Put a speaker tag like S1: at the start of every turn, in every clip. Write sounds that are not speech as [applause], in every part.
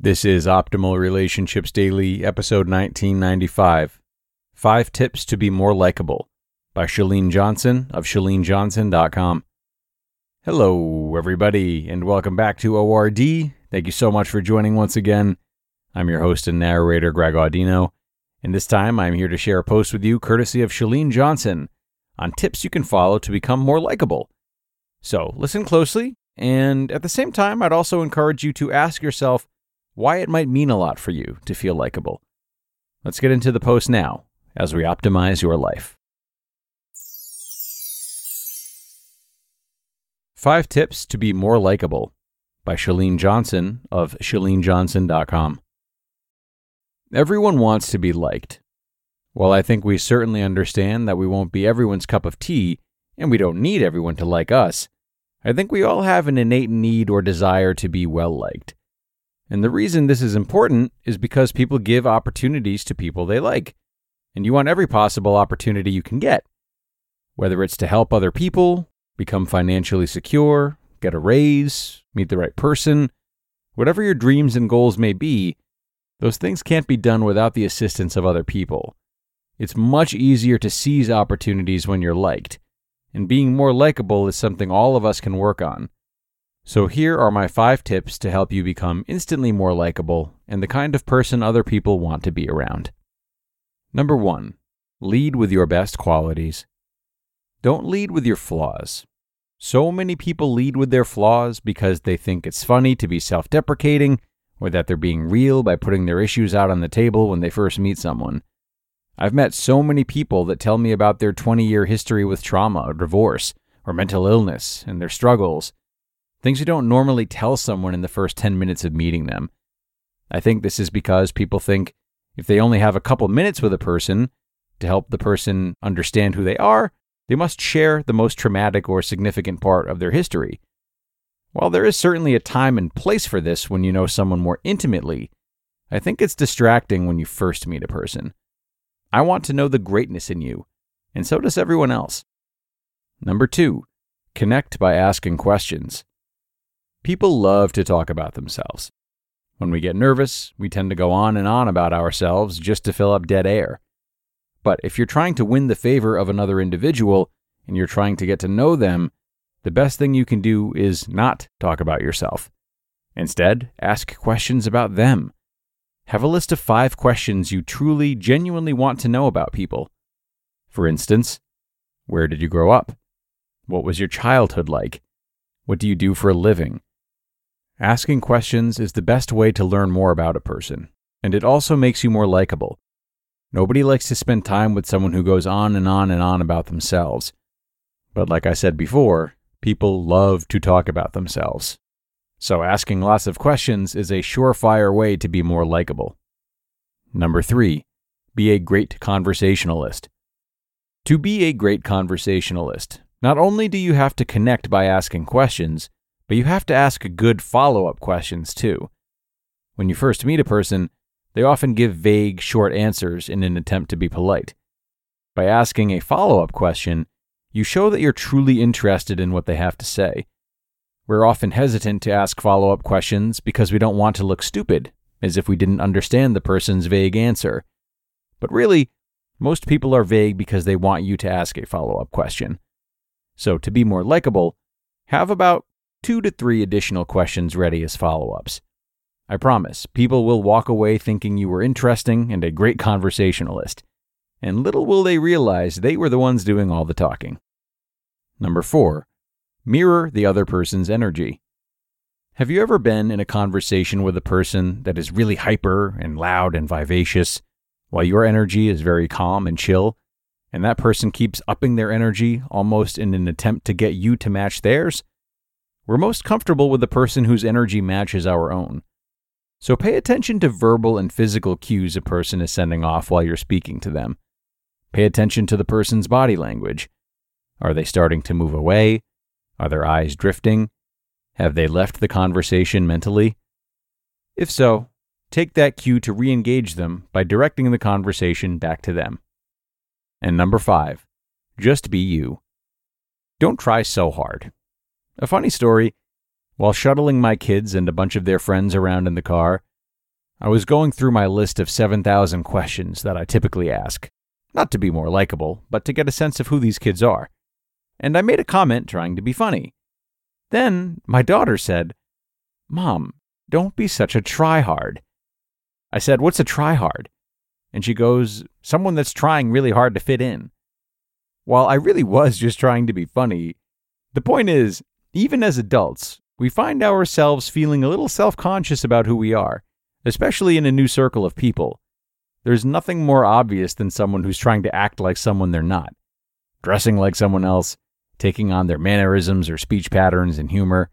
S1: This is Optimal Relationships Daily, episode 1995 Five Tips to Be More Likable by Chalene Johnson of ChaleneJohnson.com. Hello, everybody, and welcome back to ORD. Thank you so much for joining once again. I'm your host and narrator, Greg Audino, and this time I'm here to share a post with you courtesy of Chalene Johnson on tips you can follow to become more likable. So listen closely, and at the same time, I'd also encourage you to ask yourself why it might mean a lot for you to feel likable. Let's get into the post now as we optimize your life. Five Tips to Be More Likable by Chalene Johnson of ChaleneJohnson.com. Everyone wants to be liked. While I think we certainly understand that we won't be everyone's cup of tea and we don't need everyone to like us, I think we all have an innate need or desire to be well liked. And the reason this is important is because people give opportunities to people they like. And you want every possible opportunity you can get. Whether it's to help other people, become financially secure, get a raise, meet the right person, whatever your dreams and goals may be, those things can't be done without the assistance of other people. It's much easier to seize opportunities when you're liked, and being more likable is something all of us can work on. So, here are my five tips to help you become instantly more likable and the kind of person other people want to be around. Number one, lead with your best qualities. Don't lead with your flaws. So many people lead with their flaws because they think it's funny to be self deprecating or that they're being real by putting their issues out on the table when they first meet someone. I've met so many people that tell me about their 20 year history with trauma or divorce or mental illness and their struggles, things you don't normally tell someone in the first 10 minutes of meeting them. I think this is because people think if they only have a couple minutes with a person to help the person understand who they are, they must share the most traumatic or significant part of their history. While there is certainly a time and place for this when you know someone more intimately, I think it's distracting when you first meet a person. I want to know the greatness in you, and so does everyone else. Number two, connect by asking questions. People love to talk about themselves. When we get nervous, we tend to go on and on about ourselves just to fill up dead air. But if you're trying to win the favor of another individual and you're trying to get to know them, the best thing you can do is not talk about yourself. Instead, ask questions about them. Have a list of five questions you truly, genuinely want to know about people. For instance, where did you grow up? What was your childhood like? What do you do for a living? Asking questions is the best way to learn more about a person, and it also makes you more likable. Nobody likes to spend time with someone who goes on and on and on about themselves. But like I said before, people love to talk about themselves. So asking lots of questions is a surefire way to be more likable. Number three, be a great conversationalist. To be a great conversationalist, not only do you have to connect by asking questions, but you have to ask good follow up questions too. When you first meet a person, they often give vague, short answers in an attempt to be polite. By asking a follow up question, you show that you're truly interested in what they have to say. We're often hesitant to ask follow up questions because we don't want to look stupid, as if we didn't understand the person's vague answer. But really, most people are vague because they want you to ask a follow up question. So, to be more likable, have about two to three additional questions ready as follow ups. I promise, people will walk away thinking you were interesting and a great conversationalist. And little will they realize they were the ones doing all the talking. Number four, mirror the other person's energy. Have you ever been in a conversation with a person that is really hyper and loud and vivacious, while your energy is very calm and chill, and that person keeps upping their energy almost in an attempt to get you to match theirs? We're most comfortable with the person whose energy matches our own. So pay attention to verbal and physical cues a person is sending off while you're speaking to them. Pay attention to the person's body language. Are they starting to move away? Are their eyes drifting? Have they left the conversation mentally? If so, take that cue to re engage them by directing the conversation back to them. And number five, just be you. Don't try so hard. A funny story while shuttling my kids and a bunch of their friends around in the car, I was going through my list of 7,000 questions that I typically ask, not to be more likable, but to get a sense of who these kids are. And I made a comment trying to be funny. Then my daughter said, Mom, don't be such a tryhard. I said, What's a tryhard? And she goes, Someone that's trying really hard to fit in. While I really was just trying to be funny, the point is, even as adults, we find ourselves feeling a little self conscious about who we are, especially in a new circle of people. There's nothing more obvious than someone who's trying to act like someone they're not, dressing like someone else, taking on their mannerisms or speech patterns and humor,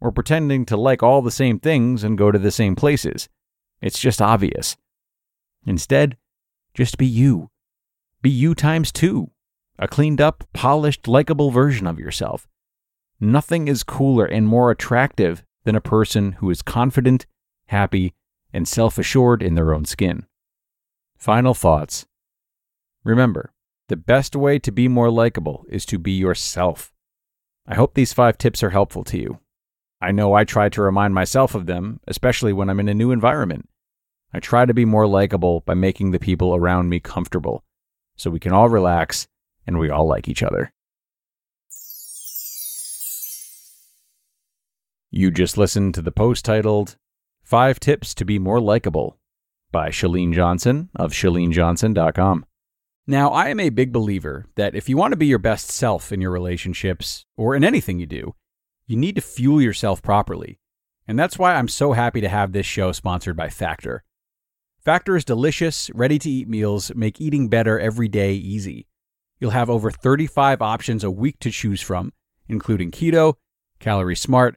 S1: or pretending to like all the same things and go to the same places. It's just obvious. Instead, just be you. Be you times two, a cleaned up, polished, likable version of yourself. Nothing is cooler and more attractive than a person who is confident, happy, and self assured in their own skin. Final thoughts. Remember, the best way to be more likable is to be yourself. I hope these five tips are helpful to you. I know I try to remind myself of them, especially when I'm in a new environment. I try to be more likable by making the people around me comfortable so we can all relax and we all like each other. You just listened to the post titled Five Tips to Be More Likable by Chalene Johnson of ChaleneJohnson.com. Now, I am a big believer that if you want to be your best self in your relationships or in anything you do, you need to fuel yourself properly. And that's why I'm so happy to have this show sponsored by Factor. Factor's delicious, ready to eat meals make eating better every day easy. You'll have over 35 options a week to choose from, including keto, calorie smart,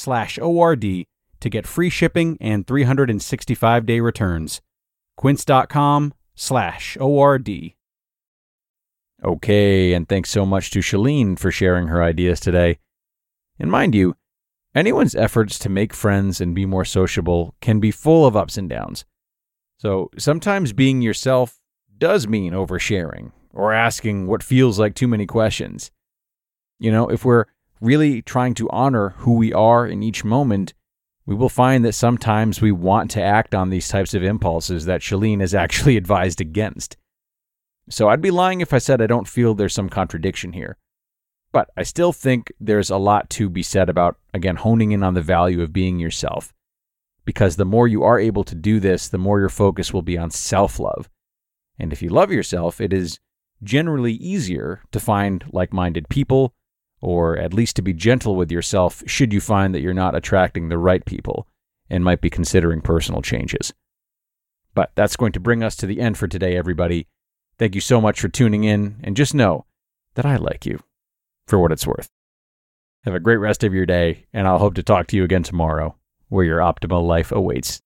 S1: slash ORD to get free shipping and 365 day returns. Quince.com slash ORD. Okay, and thanks so much to Chalene for sharing her ideas today. And mind you, anyone's efforts to make friends and be more sociable can be full of ups and downs. So sometimes being yourself does mean oversharing or asking what feels like too many questions. You know, if we're really trying to honor who we are in each moment, we will find that sometimes we want to act on these types of impulses that Chalene has [laughs] actually advised against. So I'd be lying if I said I don't feel there's some contradiction here. But I still think there's a lot to be said about, again, honing in on the value of being yourself. Because the more you are able to do this, the more your focus will be on self love. And if you love yourself, it is generally easier to find like minded people, or at least to be gentle with yourself should you find that you're not attracting the right people and might be considering personal changes. But that's going to bring us to the end for today, everybody. Thank you so much for tuning in, and just know that I like you for what it's worth. Have a great rest of your day, and I'll hope to talk to you again tomorrow, where your optimal life awaits.